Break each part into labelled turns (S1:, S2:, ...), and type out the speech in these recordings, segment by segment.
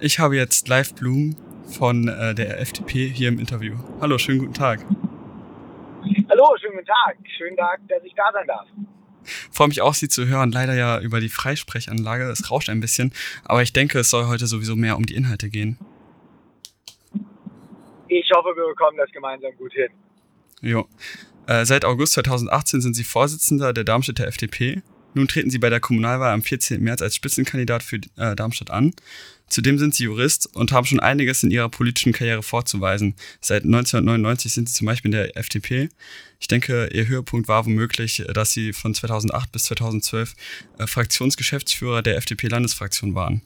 S1: Ich habe jetzt Live Bloom von äh, der FDP hier im Interview. Hallo, schönen guten Tag.
S2: Hallo, schönen guten Tag. Schönen Tag, dass ich da sein darf.
S1: Freue mich auch, Sie zu hören. Leider ja über die Freisprechanlage. Es rauscht ein bisschen, aber ich denke, es soll heute sowieso mehr um die Inhalte gehen.
S2: Ich hoffe, wir bekommen das gemeinsam gut hin.
S1: Jo. Äh, seit August 2018 sind Sie Vorsitzender der Darmstädter FDP. Nun treten Sie bei der Kommunalwahl am 14. März als Spitzenkandidat für äh, Darmstadt an. Zudem sind Sie Jurist und haben schon einiges in Ihrer politischen Karriere vorzuweisen. Seit 1999 sind Sie zum Beispiel in der FDP. Ich denke, Ihr Höhepunkt war womöglich, dass Sie von 2008 bis 2012 äh, Fraktionsgeschäftsführer der FDP-Landesfraktion waren.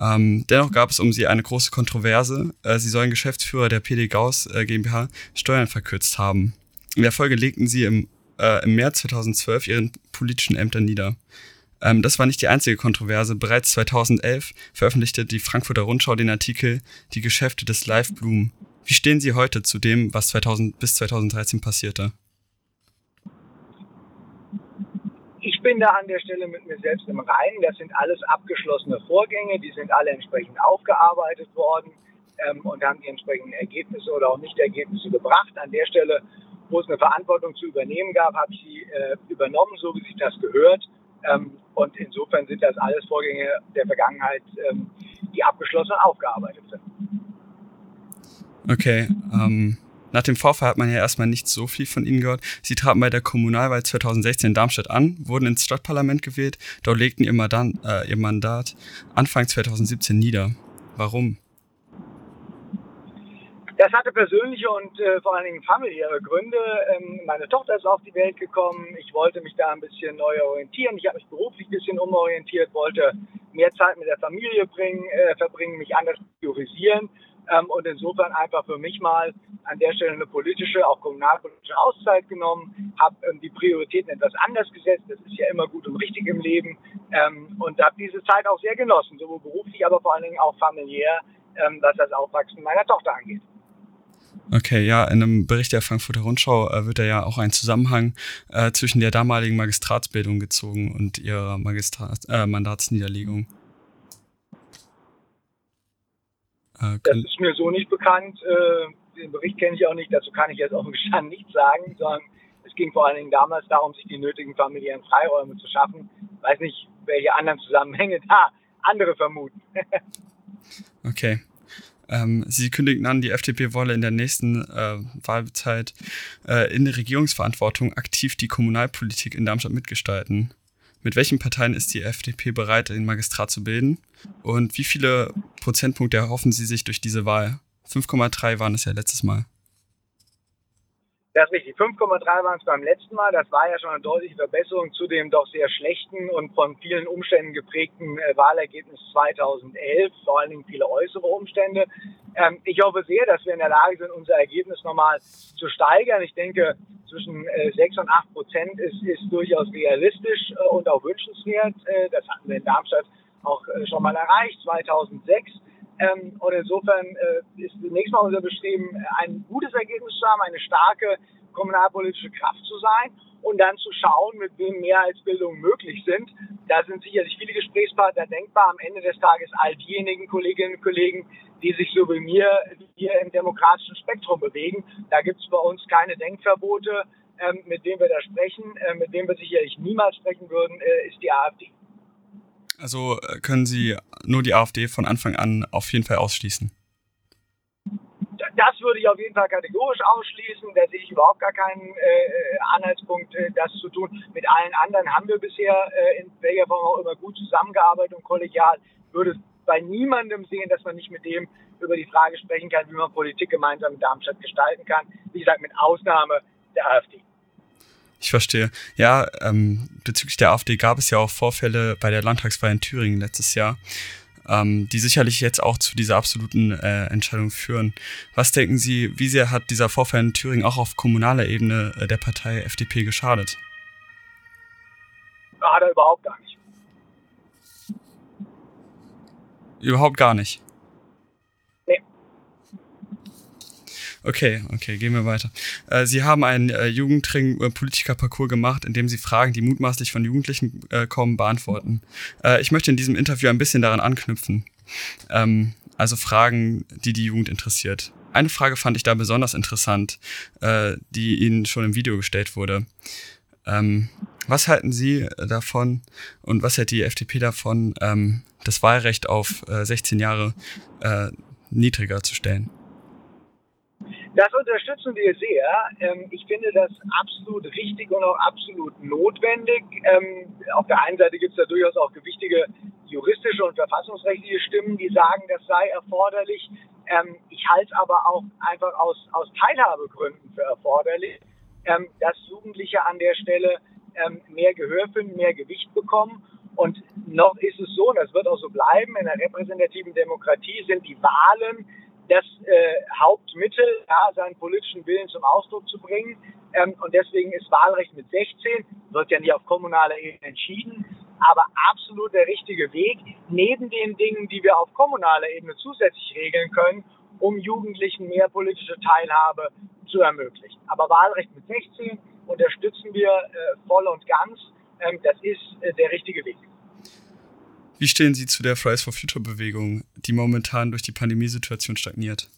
S1: Ähm, dennoch gab es um Sie eine große Kontroverse. Äh, Sie sollen Geschäftsführer der PD Gauss äh, GmbH Steuern verkürzt haben. In der Folge legten Sie im, äh, im März 2012 Ihren politischen Ämter nieder. Ähm, das war nicht die einzige Kontroverse. Bereits 2011 veröffentlichte die Frankfurter Rundschau den Artikel Die Geschäfte des Live Bloom. Wie stehen Sie heute zu dem, was 2000 bis 2013 passierte?
S2: Ich bin da an der Stelle mit mir selbst im Reinen. Das sind alles abgeschlossene Vorgänge, die sind alle entsprechend aufgearbeitet worden ähm, und haben die entsprechenden Ergebnisse oder auch Nicht-Ergebnisse gebracht. An der Stelle, es eine Verantwortung zu übernehmen gab, habe ich sie äh, übernommen, so wie sich das gehört. Ähm, und insofern sind das alles Vorgänge der Vergangenheit, ähm, die abgeschlossen und aufgearbeitet sind.
S1: Okay. Ähm, nach dem Vorfall hat man ja erstmal nicht so viel von Ihnen gehört. Sie traten bei der Kommunalwahl 2016 in Darmstadt an, wurden ins Stadtparlament gewählt, dort legten Ihr, Mandat, äh, Ihr Mandat Anfang 2017 nieder. Warum?
S2: Das hatte persönliche und äh, vor allen Dingen familiäre Gründe. Ähm, meine Tochter ist auf die Welt gekommen. Ich wollte mich da ein bisschen neu orientieren. Ich habe mich beruflich ein bisschen umorientiert, wollte mehr Zeit mit der Familie bringen, äh, verbringen, mich anders priorisieren. Ähm, und insofern einfach für mich mal an der Stelle eine politische, auch kommunalpolitische Auszeit genommen, habe ähm, die Prioritäten etwas anders gesetzt. Das ist ja immer gut und richtig im Leben. Ähm, und habe diese Zeit auch sehr genossen, sowohl beruflich, aber vor allen Dingen auch familiär, ähm, was das Aufwachsen meiner Tochter angeht.
S1: Okay, ja, in einem Bericht der Frankfurter Rundschau äh, wird da ja auch ein Zusammenhang äh, zwischen der damaligen Magistratsbildung gezogen und ihrer Magistrat äh, Mandatsniederlegung.
S2: Äh, das ist mir so nicht bekannt. Äh, den Bericht kenne ich auch nicht. Dazu kann ich jetzt offen gestanden nichts sagen, sondern es ging vor allen Dingen damals darum, sich die nötigen familiären Freiräume zu schaffen. Ich weiß nicht, welche anderen Zusammenhänge da andere vermuten.
S1: okay. Ähm, sie kündigten an, die FDP wolle in der nächsten äh, Wahlzeit äh, in der Regierungsverantwortung aktiv die Kommunalpolitik in Darmstadt mitgestalten. Mit welchen Parteien ist die FDP bereit, den Magistrat zu bilden? Und wie viele Prozentpunkte erhoffen Sie sich durch diese Wahl? 5,3 waren es ja letztes Mal.
S2: Das ist richtig. 5,3 waren es beim letzten Mal. Das war ja schon eine deutliche Verbesserung zu dem doch sehr schlechten und von vielen Umständen geprägten äh, Wahlergebnis 2011. Vor allen Dingen viele äußere Umstände. Ähm, ich hoffe sehr, dass wir in der Lage sind, unser Ergebnis nochmal zu steigern. Ich denke, zwischen äh, 6 und 8 Prozent ist, ist durchaus realistisch äh, und auch wünschenswert. Äh, das hatten wir in Darmstadt auch äh, schon mal erreicht, 2006. Ähm, und insofern äh, ist zunächst mal unser Bestreben, ein gutes Ergebnis zu haben, eine starke kommunalpolitische Kraft zu sein und dann zu schauen, mit wem Mehrheitsbildungen möglich sind. Da sind sicherlich viele Gesprächspartner denkbar. Am Ende des Tages all diejenigen Kolleginnen und Kollegen, die sich so wie mir hier im demokratischen Spektrum bewegen. Da gibt es bei uns keine Denkverbote. Ähm, mit denen wir da sprechen, äh, mit denen wir sicherlich niemals sprechen würden, äh, ist die AfD.
S1: Also äh, können Sie nur die AfD von Anfang an auf jeden Fall ausschließen?
S2: Das würde ich auf jeden Fall kategorisch ausschließen. Da sehe ich überhaupt gar keinen äh, Anhaltspunkt, äh, das zu tun. Mit allen anderen haben wir bisher äh, in welcher Form auch immer gut zusammengearbeitet und kollegial. Würde bei niemandem sehen, dass man nicht mit dem über die Frage sprechen kann, wie man Politik gemeinsam in Darmstadt gestalten kann. Wie gesagt, mit Ausnahme der AfD.
S1: Ich verstehe. Ja, ähm, bezüglich der AfD gab es ja auch Vorfälle bei der Landtagswahl in Thüringen letztes Jahr, ähm, die sicherlich jetzt auch zu dieser absoluten äh, Entscheidung führen. Was denken Sie, wie sehr hat dieser Vorfall in Thüringen auch auf kommunaler Ebene äh, der Partei FDP geschadet?
S2: Hat er überhaupt gar nicht.
S1: Überhaupt gar nicht. Okay, okay, gehen wir weiter. Äh, Sie haben einen äh, Jugendring-Politiker-Parcours gemacht, in dem Sie Fragen, die mutmaßlich von Jugendlichen äh, kommen, beantworten. Äh, ich möchte in diesem Interview ein bisschen daran anknüpfen. Ähm, also Fragen, die die Jugend interessiert. Eine Frage fand ich da besonders interessant, äh, die Ihnen schon im Video gestellt wurde. Ähm, was halten Sie davon und was hält die FDP davon, ähm, das Wahlrecht auf äh, 16 Jahre äh, niedriger zu stellen?
S2: Das unterstützen wir sehr. Ähm, ich finde das absolut richtig und auch absolut notwendig. Ähm, auf der einen Seite gibt es da durchaus auch gewichtige juristische und verfassungsrechtliche Stimmen, die sagen, das sei erforderlich. Ähm, ich halte es aber auch einfach aus, aus Teilhabegründen für erforderlich, dass Jugendliche an der Stelle mehr Gehör finden, mehr Gewicht bekommen. Und noch ist es so, und das wird auch so bleiben, in der repräsentativen Demokratie sind die Wahlen das äh, Hauptmittel, ja, seinen politischen Willen zum Ausdruck zu bringen. Ähm, und deswegen ist Wahlrecht mit 16, wird ja nicht auf kommunaler Ebene entschieden, aber absolut der richtige Weg, neben den Dingen, die wir auf kommunaler Ebene zusätzlich regeln können, um Jugendlichen mehr politische Teilhabe zu ermöglichen. Aber Wahlrecht mit 16 unterstützen wir äh, voll und ganz. Ähm, das ist äh, der richtige Weg.
S1: Wie stehen Sie zu der Fridays for Future Bewegung, die momentan durch die Pandemiesituation stagniert?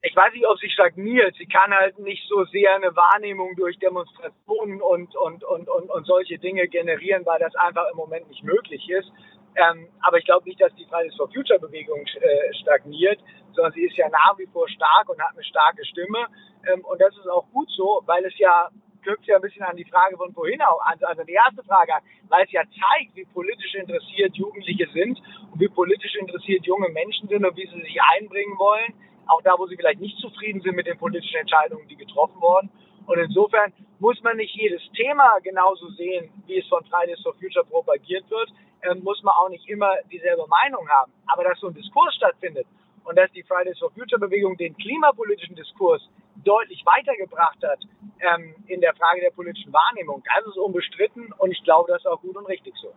S2: Ich weiß nicht, ob sie stagniert. Sie kann halt nicht so sehr eine Wahrnehmung durch Demonstrationen und, und, und, und, und solche Dinge generieren, weil das einfach im Moment nicht möglich ist. Ähm, aber ich glaube nicht, dass die Fridays for Future Bewegung äh, stagniert, sondern sie ist ja nach wie vor stark und hat eine starke Stimme. Ähm, und das ist auch gut so, weil es ja knüpft ja ein bisschen an die Frage von vorhin auch an, also die erste Frage an, weil es ja zeigt, wie politisch interessiert Jugendliche sind und wie politisch interessiert junge Menschen sind und wie sie sich einbringen wollen, auch da, wo sie vielleicht nicht zufrieden sind mit den politischen Entscheidungen, die getroffen wurden. Und insofern muss man nicht jedes Thema genauso sehen, wie es von Fridays for Future propagiert wird, ähm, muss man auch nicht immer dieselbe Meinung haben. Aber dass so ein Diskurs stattfindet und dass die Fridays for Future Bewegung den klimapolitischen Diskurs deutlich weitergebracht hat ähm, in der Frage der politischen Wahrnehmung. Das ist unbestritten und ich glaube, das ist auch gut und richtig so.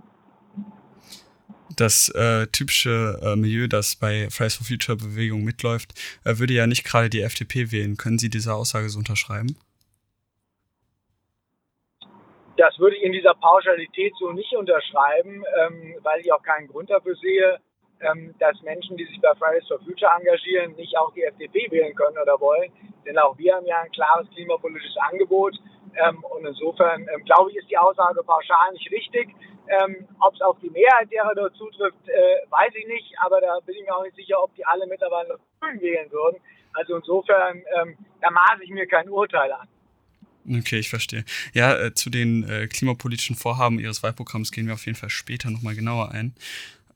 S1: Das äh, typische äh, Milieu, das bei Fridays for Future Bewegung mitläuft, äh, würde ja nicht gerade die FDP wählen. Können Sie diese Aussage so unterschreiben?
S2: Das würde ich in dieser Pauschalität so nicht unterschreiben, ähm, weil ich auch keinen Grund dafür sehe, ähm, dass Menschen, die sich bei Fridays for Future engagieren, nicht auch die FDP wählen können oder wollen. Denn auch wir haben ja ein klares klimapolitisches Angebot. Ähm, und insofern ähm, glaube ich, ist die Aussage pauschal nicht richtig. Ähm, ob es auf die Mehrheit derer dort zutrifft, äh, weiß ich nicht. Aber da bin ich mir auch nicht sicher, ob die alle mittlerweile Grün wählen würden. Also insofern, ähm, da maße ich mir kein Urteil an.
S1: Okay, ich verstehe. Ja, äh, zu den äh, klimapolitischen Vorhaben Ihres Wahlprogramms gehen wir auf jeden Fall später nochmal genauer ein.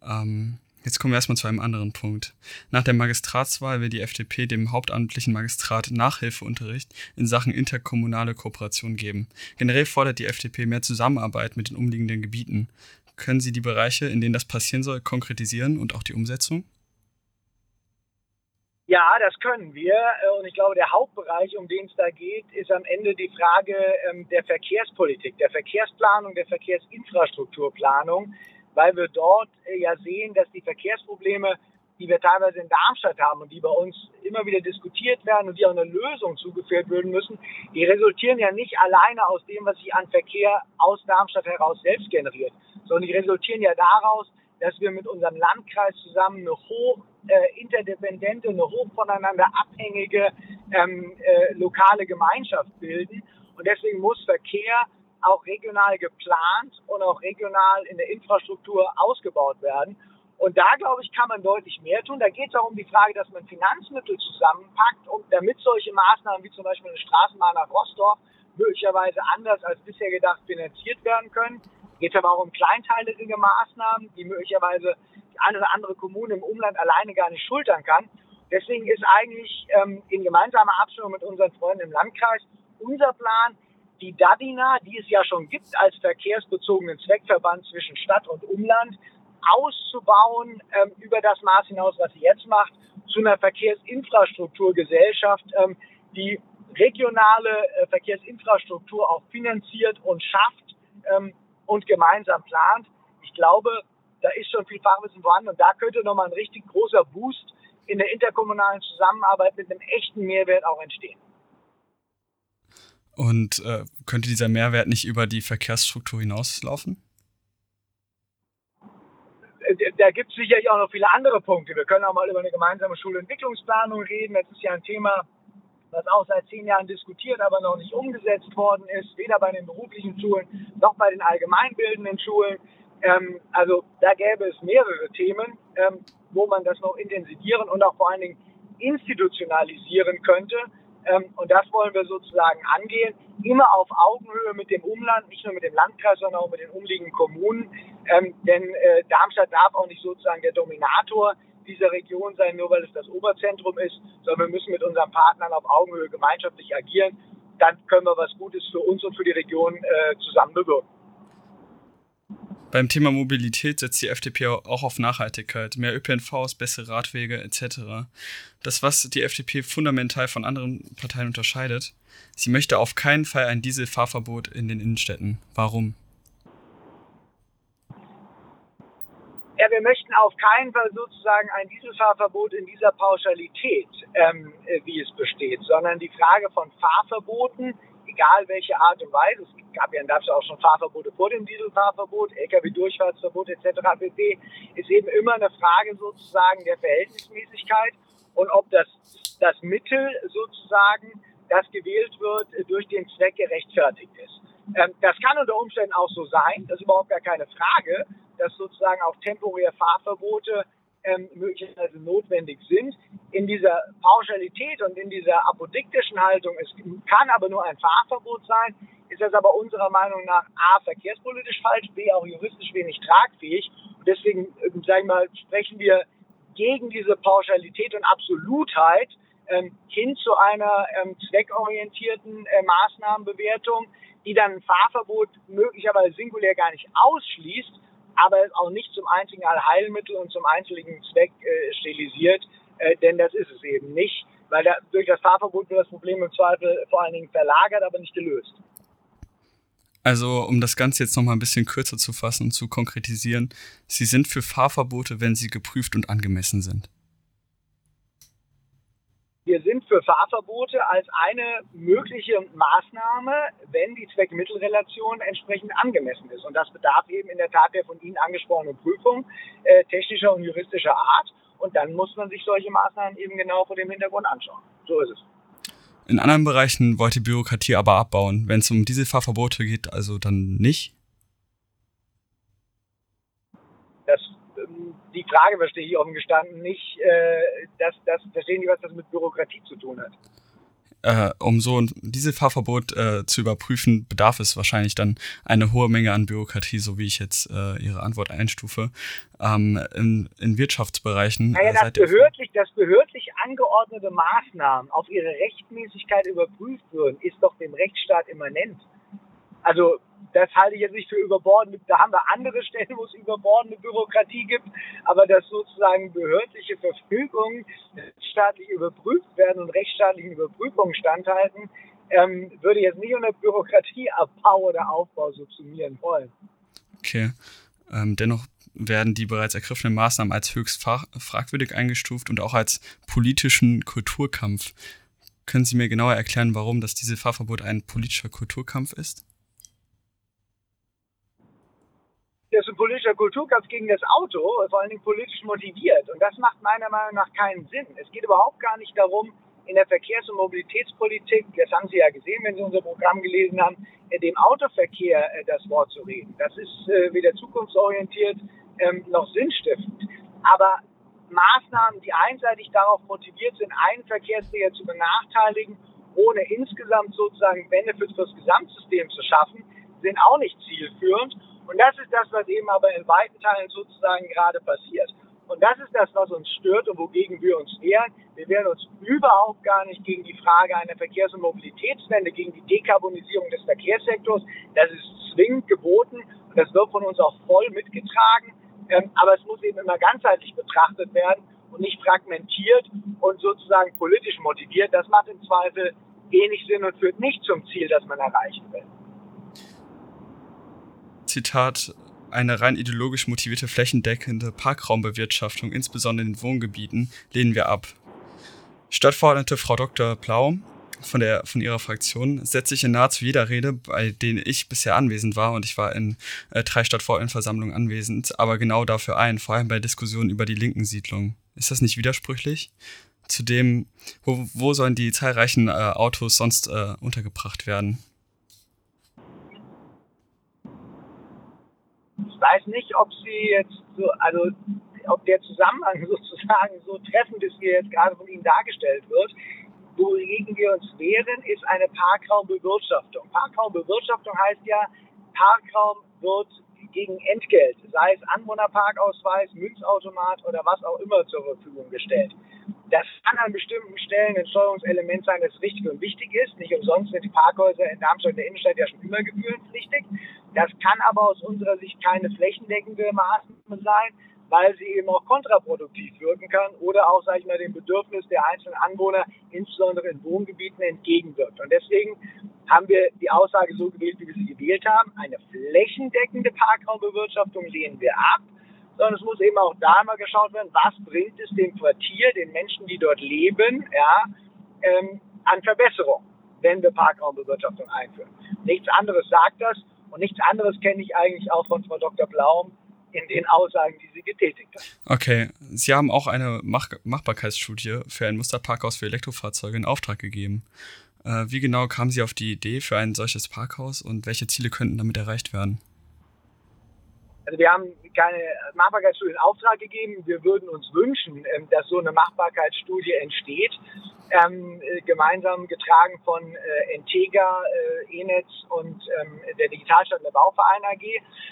S1: Ähm, Jetzt kommen wir erstmal zu einem anderen Punkt. Nach der Magistratswahl will die FDP dem hauptamtlichen Magistrat Nachhilfeunterricht in Sachen interkommunale Kooperation geben. Generell fordert die FDP mehr Zusammenarbeit mit den umliegenden Gebieten. Können Sie die Bereiche, in denen das passieren soll, konkretisieren und auch die Umsetzung?
S2: Ja, das können wir. Und ich glaube, der Hauptbereich, um den es da geht, ist am Ende die Frage ähm, der Verkehrspolitik, der Verkehrsplanung, der Verkehrsinfrastrukturplanung weil wir dort äh, ja sehen, dass die Verkehrsprobleme, die wir teilweise in Darmstadt haben und die bei uns immer wieder diskutiert werden und die auch eine Lösung zugeführt werden müssen, die resultieren ja nicht alleine aus dem, was sich an Verkehr aus Darmstadt heraus selbst generiert, sondern die resultieren ja daraus, dass wir mit unserem Landkreis zusammen eine hoch äh, interdependente, eine hoch voneinander abhängige ähm, äh, lokale Gemeinschaft bilden. Und deswegen muss Verkehr auch regional geplant und auch regional in der Infrastruktur ausgebaut werden. Und da, glaube ich, kann man deutlich mehr tun. Da geht es auch um die Frage, dass man Finanzmittel zusammenpackt, um, damit solche Maßnahmen wie zum Beispiel eine Straßenbahn nach Rostock möglicherweise anders als bisher gedacht finanziert werden können. Geht es aber auch um kleinteilige Maßnahmen, die möglicherweise die eine oder andere Kommune im Umland alleine gar nicht schultern kann. Deswegen ist eigentlich ähm, in gemeinsamer Abstimmung mit unseren Freunden im Landkreis unser Plan, die DADINA, die es ja schon gibt als verkehrsbezogenen Zweckverband zwischen Stadt und Umland, auszubauen ähm, über das Maß hinaus, was sie jetzt macht, zu einer Verkehrsinfrastrukturgesellschaft, ähm, die regionale äh, Verkehrsinfrastruktur auch finanziert und schafft ähm, und gemeinsam plant. Ich glaube, da ist schon viel Fachwissen vorhanden und da könnte nochmal ein richtig großer Boost in der interkommunalen Zusammenarbeit mit einem echten Mehrwert auch entstehen.
S1: Und äh, könnte dieser Mehrwert nicht über die Verkehrsstruktur hinauslaufen?
S2: da gibt es sicherlich auch noch viele andere Punkte. Wir können auch mal über eine gemeinsame Schulentwicklungsplanung reden. Das ist ja ein Thema, was auch seit zehn Jahren diskutiert, aber noch nicht umgesetzt worden ist, weder bei den beruflichen Schulen noch bei den allgemeinbildenden Schulen. Ähm, also da gäbe es mehrere Themen, ähm, wo man das noch intensivieren und auch vor allen Dingen institutionalisieren könnte. Ähm, und das wollen wir sozusagen angehen, immer auf Augenhöhe mit dem Umland, nicht nur mit dem Landkreis, sondern auch mit den umliegenden Kommunen. Ähm, denn äh, Darmstadt darf auch nicht sozusagen der Dominator dieser Region sein, nur weil es das Oberzentrum ist, sondern wir müssen mit unseren Partnern auf Augenhöhe gemeinschaftlich agieren. Dann können wir was Gutes für uns und für die Region äh, zusammen bewirken.
S1: Beim Thema Mobilität setzt die FDP auch auf Nachhaltigkeit, mehr ÖPNVs, bessere Radwege etc. Das, was die FDP fundamental von anderen Parteien unterscheidet, sie möchte auf keinen Fall ein Dieselfahrverbot in den Innenstädten. Warum?
S2: Ja, wir möchten auf keinen Fall sozusagen ein Dieselfahrverbot in dieser Pauschalität, ähm, wie es besteht, sondern die Frage von Fahrverboten egal welche Art und Weise. Es gab ja Darmstadt auch schon Fahrverbote vor dem Dieselfahrverbot, Lkw-Durchfahrtsverbot etc. pp. Ist eben immer eine Frage sozusagen der Verhältnismäßigkeit und ob das, das Mittel sozusagen, das gewählt wird, durch den Zweck gerechtfertigt ist. Ähm, das kann unter Umständen auch so sein, das ist überhaupt gar keine Frage, dass sozusagen auch temporäre Fahrverbote ähm, möglicherweise notwendig sind. In dieser Pauschalität und in dieser apodiktischen Haltung, es kann aber nur ein Fahrverbot sein, ist das aber unserer Meinung nach A, verkehrspolitisch falsch, B, auch juristisch wenig tragfähig. Und deswegen, ähm, sagen wir mal, sprechen wir gegen diese Pauschalität und Absolutheit ähm, hin zu einer ähm, zweckorientierten äh, Maßnahmenbewertung, die dann ein Fahrverbot möglicherweise singulär gar nicht ausschließt, aber auch nicht zum einzigen Allheilmittel und zum einzigen Zweck äh, stilisiert, äh, denn das ist es eben nicht, weil da, durch das Fahrverbot wird das Problem im Zweifel vor allen Dingen verlagert, aber nicht gelöst.
S1: Also, um das Ganze jetzt nochmal ein bisschen kürzer zu fassen und zu konkretisieren, Sie sind für Fahrverbote, wenn sie geprüft und angemessen sind.
S2: Wir sind für Fahrverbote als eine mögliche Maßnahme, wenn die Zweck-Mittel-Relation entsprechend angemessen ist. Und das bedarf eben in der Tat der von Ihnen angesprochenen Prüfung äh, technischer und juristischer Art. Und dann muss man sich solche Maßnahmen eben genau vor dem Hintergrund anschauen. So ist es.
S1: In anderen Bereichen wollte die Bürokratie aber abbauen. Wenn es um diese Fahrverbote geht, also dann nicht?
S2: Das die Frage verstehe ich offen gestanden nicht. Äh, das, das verstehen die, was das mit Bürokratie zu tun hat.
S1: Äh, um so ein Dieselfahrverbot äh, zu überprüfen, bedarf es wahrscheinlich dann eine hohe Menge an Bürokratie, so wie ich jetzt äh, Ihre Antwort einstufe. Ähm, in, in Wirtschaftsbereichen.
S2: Naja, das, behördlich, das behördlich angeordnete Maßnahmen auf ihre Rechtmäßigkeit überprüft würden, ist doch dem Rechtsstaat immanent. Also das halte ich jetzt nicht für überbordende. Da haben wir andere Stellen, wo es überbordende Bürokratie gibt, aber dass sozusagen behördliche Verfügungen rechtsstaatlich überprüft werden und rechtsstaatlichen Überprüfungen standhalten, ähm, würde jetzt nicht unter Bürokratieabbau oder Aufbau subsumieren wollen.
S1: Okay. Ähm, dennoch werden die bereits ergriffenen Maßnahmen als höchst fragwürdig eingestuft und auch als politischen Kulturkampf. Können Sie mir genauer erklären, warum das diese Fahrverbot ein politischer Kulturkampf ist?
S2: Das ist ein politischer Kulturkampf gegen das Auto, vor allen Dingen politisch motiviert. Und das macht meiner Meinung nach keinen Sinn. Es geht überhaupt gar nicht darum, in der Verkehrs- und Mobilitätspolitik, das haben Sie ja gesehen, wenn Sie unser Programm gelesen haben, dem Autoverkehr äh, das Wort zu reden. Das ist äh, weder zukunftsorientiert ähm, noch sinnstiftend. Aber Maßnahmen, die einseitig darauf motiviert sind, einen Verkehrsträger zu benachteiligen, ohne insgesamt sozusagen Benefits für das Gesamtsystem zu schaffen, sind auch nicht zielführend. Und das ist das, was eben aber in weiten Teilen sozusagen gerade passiert. Und das ist das, was uns stört und wogegen wir uns wehren. Wir wehren uns überhaupt gar nicht gegen die Frage einer Verkehrs- und Mobilitätswende, gegen die Dekarbonisierung des Verkehrssektors. Das ist zwingend geboten und das wird von uns auch voll mitgetragen. Ähm, aber es muss eben immer ganzheitlich betrachtet werden und nicht fragmentiert und sozusagen politisch motiviert. Das macht im Zweifel wenig Sinn und führt nicht zum Ziel, das man erreichen will.
S1: Zitat, eine rein ideologisch motivierte flächendeckende Parkraumbewirtschaftung, insbesondere in den Wohngebieten, lehnen wir ab. Stadtverordnete Frau Dr. Blau von, der, von ihrer Fraktion setzt sich in nahezu jeder Rede, bei denen ich bisher anwesend war, und ich war in äh, drei Stadtverordnetenversammlungen anwesend, aber genau dafür ein, vor allem bei Diskussionen über die linken Siedlungen. Ist das nicht widersprüchlich? Zudem, wo, wo sollen die zahlreichen äh, Autos sonst äh, untergebracht werden?
S2: Weiß nicht, ob sie jetzt so, also ob der Zusammenhang sozusagen so treffend ist, wie er jetzt gerade von Ihnen dargestellt wird. Wogegen wir uns wehren, ist eine Parkraumbewirtschaftung. Parkraumbewirtschaftung heißt ja, Parkraum wird gegen Entgelt, sei es Anwohnerparkausweis, Münzautomat oder was auch immer zur Verfügung gestellt. Das kann an bestimmten Stellen ein Steuerungselement sein, das richtig und wichtig ist. Nicht umsonst sind die Parkhäuser in Darmstadt in der Innenstadt ja schon immer gebührenpflichtig. Das kann aber aus unserer Sicht keine flächendeckende Maßnahme sein, weil sie eben auch kontraproduktiv wirken kann oder auch, sage ich mal, dem Bedürfnis der einzelnen Anwohner, insbesondere in Wohngebieten, entgegenwirkt. Und deswegen haben wir die Aussage so gewählt, wie wir sie gewählt haben. Eine flächendeckende Parkraumbewirtschaftung lehnen wir ab, sondern es muss eben auch da mal geschaut werden, was bringt es dem Quartier, den Menschen, die dort leben, ja, ähm, an Verbesserung, wenn wir Parkraumbewirtschaftung einführen. Nichts anderes sagt das und nichts anderes kenne ich eigentlich auch von Frau Dr. Blaum in den Aussagen, die sie getätigt hat.
S1: Okay, Sie haben auch eine Mach Machbarkeitsstudie für ein Musterparkhaus für Elektrofahrzeuge in Auftrag gegeben. Äh, wie genau kamen Sie auf die Idee für ein solches Parkhaus und welche Ziele könnten damit erreicht werden?
S2: Also wir haben keine Machbarkeitsstudie in Auftrag gegeben. Wir würden uns wünschen, ähm, dass so eine Machbarkeitsstudie entsteht, ähm, äh, gemeinsam getragen von äh, Entega, äh, Enetz und ähm, der Digitalstadt der Bauverein AG,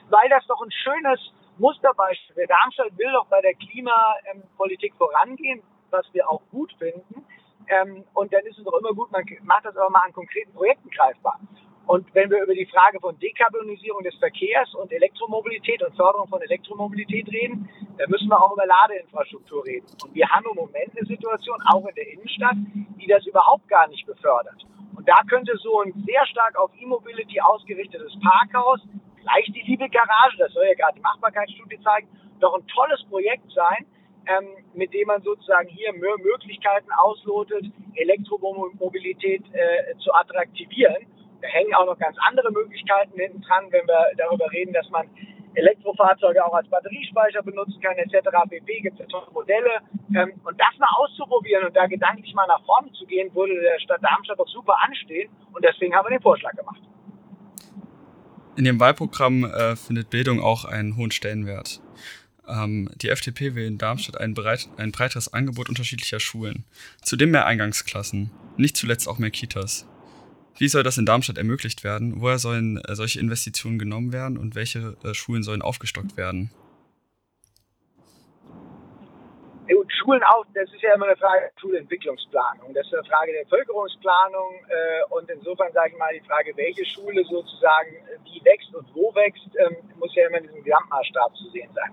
S2: weil das doch ein schönes Musterbeispiel. Der Darmstadt will doch bei der Klimapolitik vorangehen, was wir auch gut finden. Ähm, und dann ist es doch immer gut, man macht das aber mal an konkreten Projekten greifbar. Und wenn wir über die Frage von Dekarbonisierung des Verkehrs und Elektromobilität und Förderung von Elektromobilität reden, dann müssen wir auch über Ladeinfrastruktur reden. Und wir haben im Moment eine Situation, auch in der Innenstadt, die das überhaupt gar nicht befördert. Und da könnte so ein sehr stark auf E-Mobility ausgerichtetes Parkhaus vielleicht die liebe Garage, das soll ja gerade die Machbarkeitsstudie zeigen, doch ein tolles Projekt sein, ähm, mit dem man sozusagen hier mehr Möglichkeiten auslotet, Elektromobilität äh, zu attraktivieren. Da hängen auch noch ganz andere Möglichkeiten hinten dran, wenn wir darüber reden, dass man Elektrofahrzeuge auch als Batteriespeicher benutzen kann, etc. pp. gibt es tolle Modelle. Ähm, und das mal auszuprobieren und da gedanklich mal nach vorne zu gehen, würde der Stadt Darmstadt doch super anstehen. Und deswegen haben wir den Vorschlag gemacht.
S1: In Ihrem Wahlprogramm äh, findet Bildung auch einen hohen Stellenwert. Ähm, die FDP will in Darmstadt ein, breit, ein breiteres Angebot unterschiedlicher Schulen. Zudem mehr Eingangsklassen. Nicht zuletzt auch mehr Kitas. Wie soll das in Darmstadt ermöglicht werden? Woher sollen äh, solche Investitionen genommen werden und welche äh, Schulen sollen aufgestockt werden?
S2: Schulen auch, das ist ja immer eine Frage der Schulentwicklungsplanung. Das ist eine Frage der Bevölkerungsplanung äh, und insofern sage ich mal die Frage, welche Schule sozusagen wie wächst und wo wächst, ähm, muss ja immer in diesem Gesamtmaßstab zu sehen sein.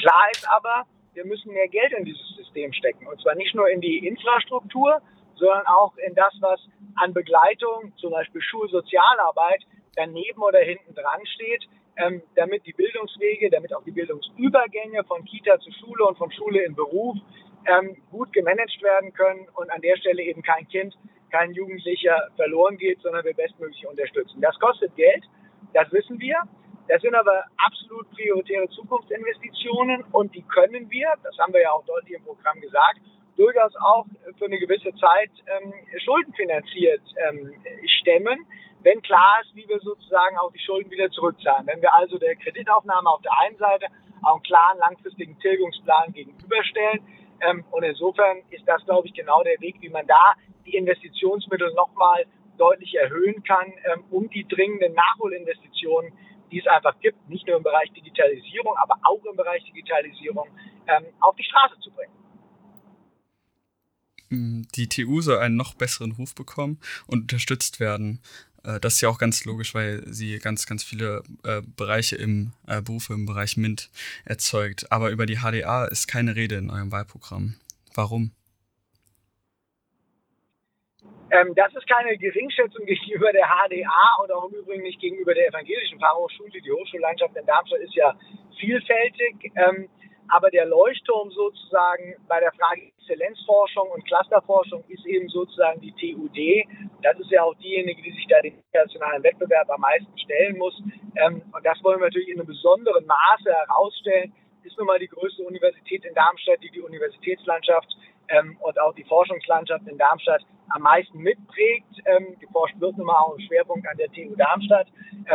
S2: Klar ist aber, wir müssen mehr Geld in dieses System stecken und zwar nicht nur in die Infrastruktur, sondern auch in das, was an Begleitung, zum Beispiel Schulsozialarbeit, daneben oder hinten dran steht, ähm, damit die Bildungswege, damit auch die Bildungsübergänge von Kita zu Schule und von Schule in Beruf ähm, gut gemanagt werden können und an der Stelle eben kein Kind, kein Jugendlicher verloren geht, sondern wir bestmöglich unterstützen. Das kostet Geld, das wissen wir. Das sind aber absolut prioritäre Zukunftsinvestitionen und die können wir, das haben wir ja auch deutlich im Programm gesagt, durchaus auch für eine gewisse Zeit ähm, schuldenfinanziert ähm, stemmen, wenn klar ist, wie wir sozusagen auch die Schulden wieder zurückzahlen. Wenn wir also der Kreditaufnahme auf der einen Seite auch einen klaren langfristigen Tilgungsplan gegenüberstellen, ähm, und insofern ist das, glaube ich, genau der Weg, wie man da die Investitionsmittel nochmal deutlich erhöhen kann, ähm, um die dringenden Nachholinvestitionen, die es einfach gibt, nicht nur im Bereich Digitalisierung, aber auch im Bereich Digitalisierung, ähm, auf die Straße zu
S1: die TU soll einen noch besseren Ruf bekommen und unterstützt werden. Äh, das ist ja auch ganz logisch, weil sie ganz, ganz viele äh, Bereiche im äh, Berufe im Bereich MINT erzeugt. Aber über die HDA ist keine Rede in eurem Wahlprogramm. Warum?
S2: Ähm, das ist keine Geringschätzung gegenüber der HDA und auch im Übrigen nicht gegenüber der evangelischen Fachhochschule. Die Hochschullandschaft in Darmstadt ist ja vielfältig. Ähm, aber der Leuchtturm sozusagen bei der Frage Exzellenzforschung und Clusterforschung ist eben sozusagen die TUD. Das ist ja auch diejenige, die sich da dem internationalen Wettbewerb am meisten stellen muss. Ähm, und das wollen wir natürlich in einem besonderen Maße herausstellen. Ist nun mal die größte Universität in Darmstadt, die die Universitätslandschaft ähm, und auch die Forschungslandschaft in Darmstadt am meisten mitprägt. Ähm, geforscht wird nun mal auch im Schwerpunkt an der TU Darmstadt.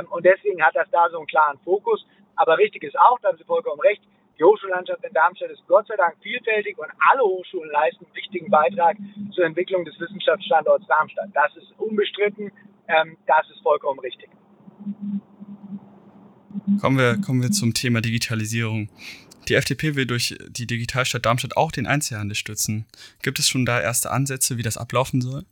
S2: Und deswegen hat das da so einen klaren Fokus. Aber richtig ist auch, da haben Sie vollkommen recht, die Hochschullandschaft in Darmstadt ist Gott sei Dank vielfältig und alle Hochschulen leisten einen wichtigen Beitrag zur Entwicklung des Wissenschaftsstandorts Darmstadt. Das ist unbestritten, ähm, das ist vollkommen richtig.
S1: Kommen wir, kommen wir zum Thema Digitalisierung. Die FDP will durch die Digitalstadt Darmstadt auch den Einzelhandel stützen. Gibt es schon da erste Ansätze, wie das ablaufen soll?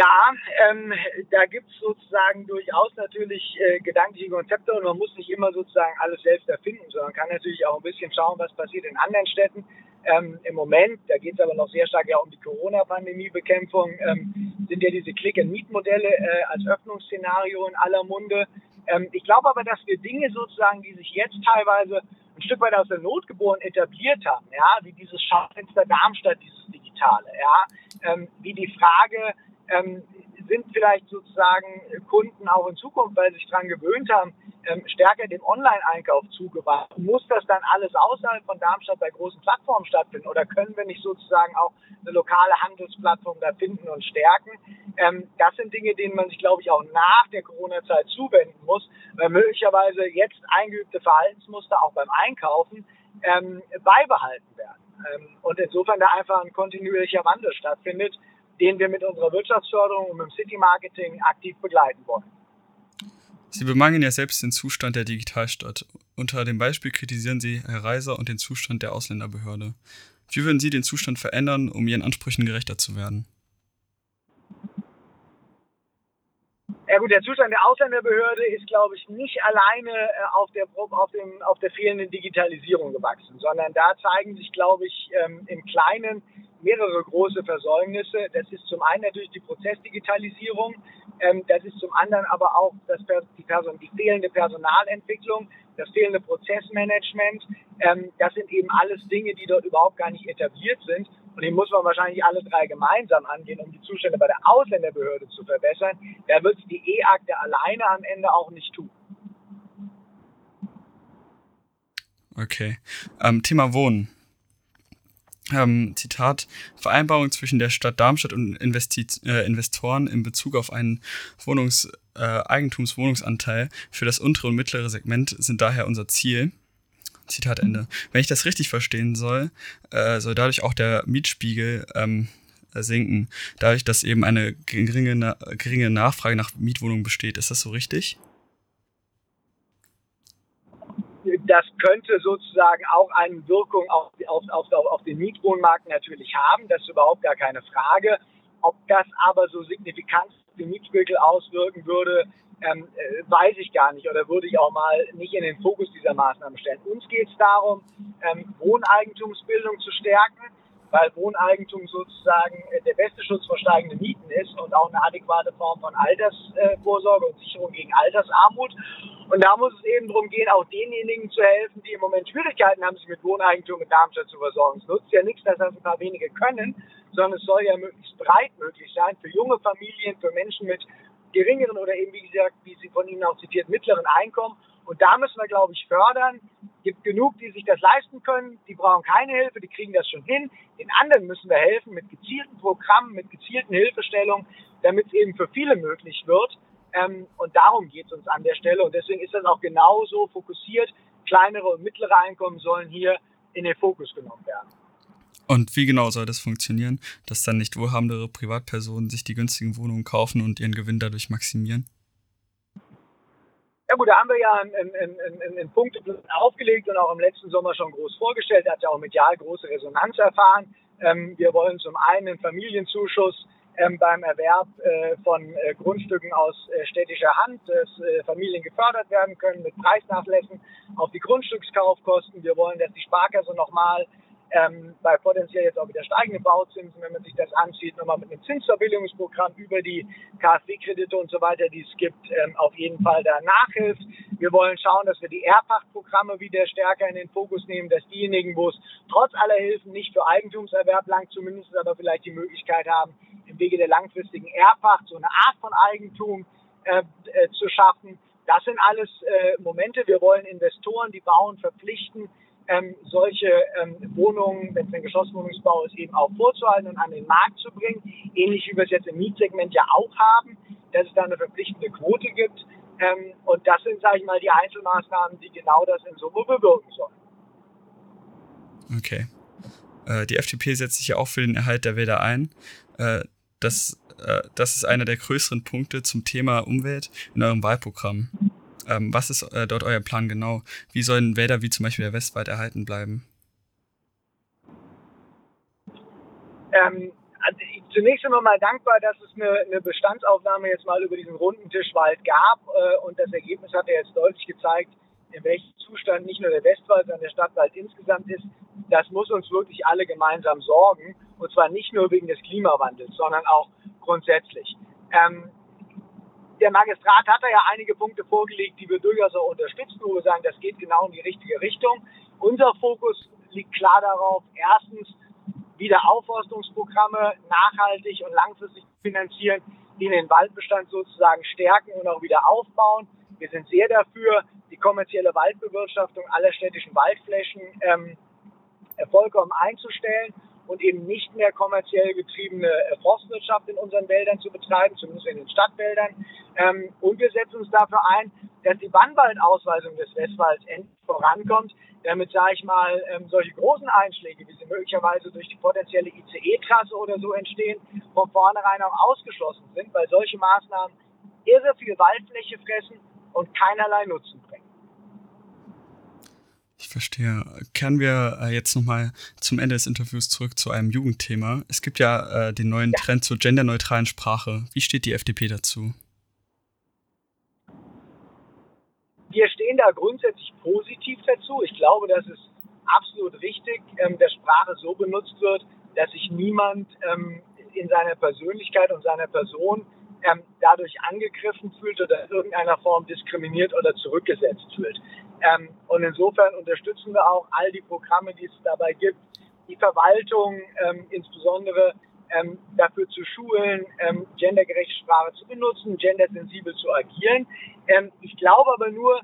S2: Ja, ähm, da gibt es sozusagen durchaus natürlich äh, gedankliche Konzepte und man muss nicht immer sozusagen alles selbst erfinden, sondern kann natürlich auch ein bisschen schauen, was passiert in anderen Städten. Ähm, Im Moment, da geht es aber noch sehr stark ja um die Corona-Pandemie-Bekämpfung, ähm, sind ja diese Click-and-Meet-Modelle äh, als Öffnungsszenario in aller Munde. Ähm, ich glaube aber, dass wir Dinge sozusagen, die sich jetzt teilweise ein Stück weit aus der Not geboren etabliert haben, ja, wie dieses Schaufenster Darmstadt, dieses Digitale, ja, ähm, wie die Frage, ähm, sind vielleicht sozusagen Kunden auch in Zukunft, weil sie sich daran gewöhnt haben, ähm, stärker dem Online-Einkauf zugewandt. Muss das dann alles außerhalb von Darmstadt bei großen Plattformen stattfinden oder können wir nicht sozusagen auch eine lokale Handelsplattform da finden und stärken? Ähm, das sind Dinge, denen man sich, glaube ich, auch nach der Corona-Zeit zuwenden muss, weil möglicherweise jetzt eingeübte Verhaltensmuster auch beim Einkaufen ähm, beibehalten werden. Ähm, und insofern da einfach ein kontinuierlicher Wandel stattfindet den wir mit unserer Wirtschaftsförderung und mit dem City Marketing aktiv begleiten wollen.
S1: Sie bemangeln ja selbst den Zustand der Digitalstadt. Unter dem Beispiel kritisieren Sie Herr Reiser und den Zustand der Ausländerbehörde. Wie würden Sie den Zustand verändern, um Ihren Ansprüchen gerechter zu werden?
S2: Ja gut, der Zustand der Ausländerbehörde ist, glaube ich, nicht alleine äh, auf der, auf, dem, auf der fehlenden Digitalisierung gewachsen, sondern da zeigen sich, glaube ich, ähm, im Kleinen mehrere große Versäumnisse. Das ist zum einen natürlich die Prozessdigitalisierung, ähm, das ist zum anderen aber auch das, die, Person, die fehlende Personalentwicklung, das fehlende Prozessmanagement. Ähm, das sind eben alles Dinge, die dort überhaupt gar nicht etabliert sind. Und die muss man wahrscheinlich alle drei gemeinsam angehen, um die Zustände bei der Ausländerbehörde zu verbessern. Da wird die E-Akte alleine am Ende auch nicht tun.
S1: Okay. Ähm, Thema Wohnen ähm, Zitat, Vereinbarung zwischen der Stadt Darmstadt und Investi äh, Investoren in Bezug auf einen Wohnungs, äh, Eigentumswohnungsanteil für das untere und mittlere Segment sind daher unser Ziel. Zitat Ende. Wenn ich das richtig verstehen soll, äh, soll dadurch auch der Mietspiegel ähm, sinken, dadurch, dass eben eine geringe, geringe Nachfrage nach Mietwohnungen besteht. Ist das so richtig?
S2: Das könnte sozusagen auch eine Wirkung auf, auf, auf, auf den Mietwohnmarkt natürlich haben. Das ist überhaupt gar keine Frage. Ob das aber so signifikant den Mietspiegel auswirken würde, ähm, äh, weiß ich gar nicht oder würde ich auch mal nicht in den Fokus dieser Maßnahmen stellen. Uns geht es darum, ähm, Wohneigentumsbildung zu stärken, weil Wohneigentum sozusagen äh, der beste Schutz vor steigenden Mieten ist und auch eine adäquate Form von Altersvorsorge und Sicherung gegen Altersarmut. Und da muss es eben darum gehen, auch denjenigen zu helfen, die im Moment Schwierigkeiten haben, sich mit Wohneigentum in Darmstadt zu versorgen. Es nutzt ja nichts, dass das ein paar wenige können, sondern es soll ja möglichst breit möglich sein für junge Familien, für Menschen mit geringeren oder eben, wie gesagt, wie Sie von Ihnen auch zitiert, mittleren Einkommen. Und da müssen wir, glaube ich, fördern. Es gibt genug, die sich das leisten können. Die brauchen keine Hilfe, die kriegen das schon hin. Den anderen müssen wir helfen mit gezielten Programmen, mit gezielten Hilfestellungen, damit es eben für viele möglich wird. Ähm, und darum geht es uns an der Stelle. Und deswegen ist das auch genauso fokussiert. Kleinere und mittlere Einkommen sollen hier in den Fokus genommen werden.
S1: Und wie genau soll das funktionieren, dass dann nicht wohlhabendere Privatpersonen sich die günstigen Wohnungen kaufen und ihren Gewinn dadurch maximieren?
S2: Ja gut, da haben wir ja einen, einen, einen, einen Punkteplan aufgelegt und auch im letzten Sommer schon groß vorgestellt. Da hat ja auch medial große Resonanz erfahren. Ähm, wir wollen zum einen einen Familienzuschuss ähm, beim Erwerb äh, von äh, Grundstücken aus äh, städtischer Hand, dass äh, Familien gefördert werden können mit Preisnachlässen auf die Grundstückskaufkosten. Wir wollen, dass die Sparkasse nochmal ähm, bei potenziell jetzt auch wieder steigenden Bauzinsen, wenn man sich das ansieht, nochmal mit einem Zinsverbilligungsprogramm über die KfW-Kredite und so weiter, die es gibt, ähm, auf jeden Fall da nachhilft. Wir wollen schauen, dass wir die Erbpachtprogramme wieder stärker in den Fokus nehmen, dass diejenigen, wo es trotz aller Hilfen nicht für Eigentumserwerb lang zumindest aber vielleicht die Möglichkeit haben, im Wege der langfristigen Erbpacht so eine Art von Eigentum äh, äh, zu schaffen. Das sind alles äh, Momente. Wir wollen Investoren, die bauen, verpflichten, ähm, solche ähm, Wohnungen, wenn es ein Geschosswohnungsbau ist, eben auch vorzuhalten und an den Markt zu bringen. Ähnlich wie wir es jetzt im Mietsegment ja auch haben, dass es da eine verpflichtende Quote gibt. Ähm, und das sind, sage ich mal, die Einzelmaßnahmen, die genau das in Summe bewirken sollen.
S1: Okay. Äh, die FDP setzt sich ja auch für den Erhalt der Wälder ein. Äh, das, äh, das ist einer der größeren Punkte zum Thema Umwelt in eurem Wahlprogramm. Ähm, was ist äh, dort euer Plan genau? Wie sollen Wälder wie zum Beispiel der Westwald erhalten bleiben?
S2: Ähm, also ich, zunächst einmal mal dankbar, dass es eine, eine, Bestandsaufnahme jetzt mal über diesen runden Tischwald gab äh, und das Ergebnis hat ja jetzt deutlich gezeigt, in welchem Zustand nicht nur der Westwald, sondern der Stadtwald insgesamt ist. Das muss uns wirklich alle gemeinsam sorgen und zwar nicht nur wegen des Klimawandels, sondern auch grundsätzlich. Ähm, der Magistrat hat da ja einige Punkte vorgelegt, die wir durchaus auch unterstützen, wo wir sagen, das geht genau in die richtige Richtung. Unser Fokus liegt klar darauf, erstens Wiederaufforstungsprogramme nachhaltig und langfristig finanzieren, die den Waldbestand sozusagen stärken und auch wieder aufbauen. Wir sind sehr dafür, die kommerzielle Waldbewirtschaftung aller städtischen Waldflächen ähm, vollkommen einzustellen und eben nicht mehr kommerziell getriebene äh, Forstwirtschaft in unseren Wäldern zu betreiben, zumindest in den Stadtwäldern. Ähm, und wir setzen uns dafür ein, dass die Bannwaldausweisung des Westwalds endlich vorankommt, damit, sage ich mal, ähm, solche großen Einschläge, wie sie möglicherweise durch die potenzielle ICE-Trasse oder so entstehen, von vornherein auch ausgeschlossen sind, weil solche Maßnahmen irre viel Waldfläche fressen und keinerlei Nutzen bringen.
S1: Ich verstehe. Kehren wir äh, jetzt nochmal zum Ende des Interviews zurück zu einem Jugendthema. Es gibt ja äh, den neuen ja. Trend zur genderneutralen Sprache. Wie steht die FDP dazu?
S2: Wir stehen da grundsätzlich positiv dazu. Ich glaube, das ist absolut richtig, ähm, dass Sprache so benutzt wird, dass sich niemand ähm, in seiner Persönlichkeit und seiner Person ähm, dadurch angegriffen fühlt oder in irgendeiner Form diskriminiert oder zurückgesetzt fühlt. Ähm, und insofern unterstützen wir auch all die Programme, die es dabei gibt, die Verwaltung ähm, insbesondere ähm, dafür zu schulen, ähm, gendergerechte Sprache zu benutzen, gendersensibel zu agieren. Ähm, ich glaube aber nur,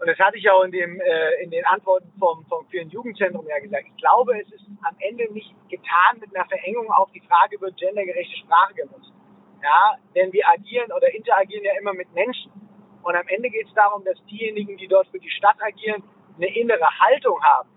S2: und das hatte ich auch in, dem, äh, in den Antworten vom, vom vielen Jugendzentrum ja gesagt, ich glaube, es ist am Ende nicht getan mit einer Verengung auf die Frage, wird gendergerechte Sprache genutzt. Ja, denn wir agieren oder interagieren ja immer mit Menschen. Und am Ende geht es darum, dass diejenigen, die dort für die Stadt agieren, eine innere Haltung haben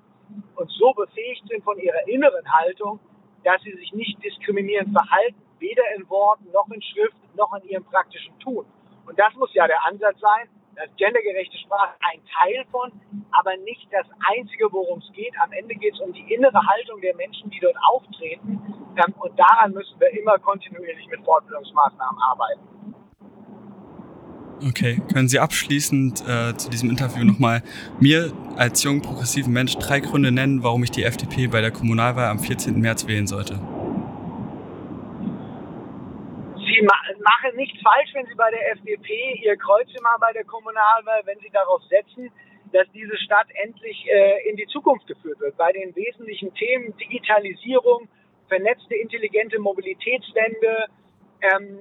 S2: und so befähigt sind von ihrer inneren Haltung, dass sie sich nicht diskriminierend verhalten, weder in Worten noch in Schrift noch in ihrem praktischen Tun. Und das muss ja der Ansatz sein, dass gendergerechte Sprache ein Teil von, aber nicht das Einzige, worum es geht. Am Ende geht es um die innere Haltung der Menschen, die dort auftreten. Ähm, und daran müssen wir immer kontinuierlich mit Fortbildungsmaßnahmen arbeiten.
S1: Okay, können Sie abschließend äh, zu diesem Interview nochmal mir als jungen progressiven Mensch drei Gründe nennen, warum ich die FDP bei der Kommunalwahl am 14. März wählen sollte?
S2: Sie ma machen nichts falsch, wenn Sie bei der FDP Ihr Kreuz immer bei der Kommunalwahl, wenn Sie darauf setzen, dass diese Stadt endlich äh, in die Zukunft geführt wird. Bei den wesentlichen Themen Digitalisierung, vernetzte intelligente Mobilitätswende, ähm,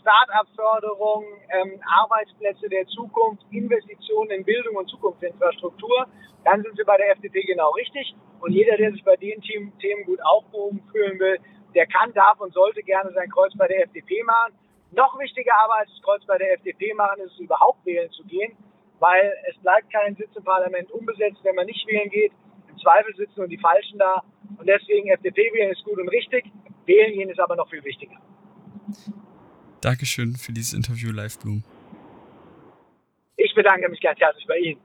S2: Start-up-Förderung, ähm, Arbeitsplätze der Zukunft, Investitionen in Bildung und Zukunftsinfrastruktur, dann sind wir bei der FDP genau richtig. Und jeder, der sich bei den Themen gut aufgehoben fühlen will, der kann, darf und sollte gerne sein Kreuz bei der FDP machen. Noch wichtiger aber als das Kreuz bei der FDP machen, ist es überhaupt wählen zu gehen, weil es bleibt kein Sitz im Parlament unbesetzt, wenn man nicht wählen geht. Im Zweifel sitzen nur die Falschen da. Und deswegen FDP wählen ist gut und richtig. Wählen gehen ist aber noch viel wichtiger.
S1: Dankeschön für dieses Interview, Live Bloom.
S2: Ich bedanke mich ganz herzlich bei Ihnen.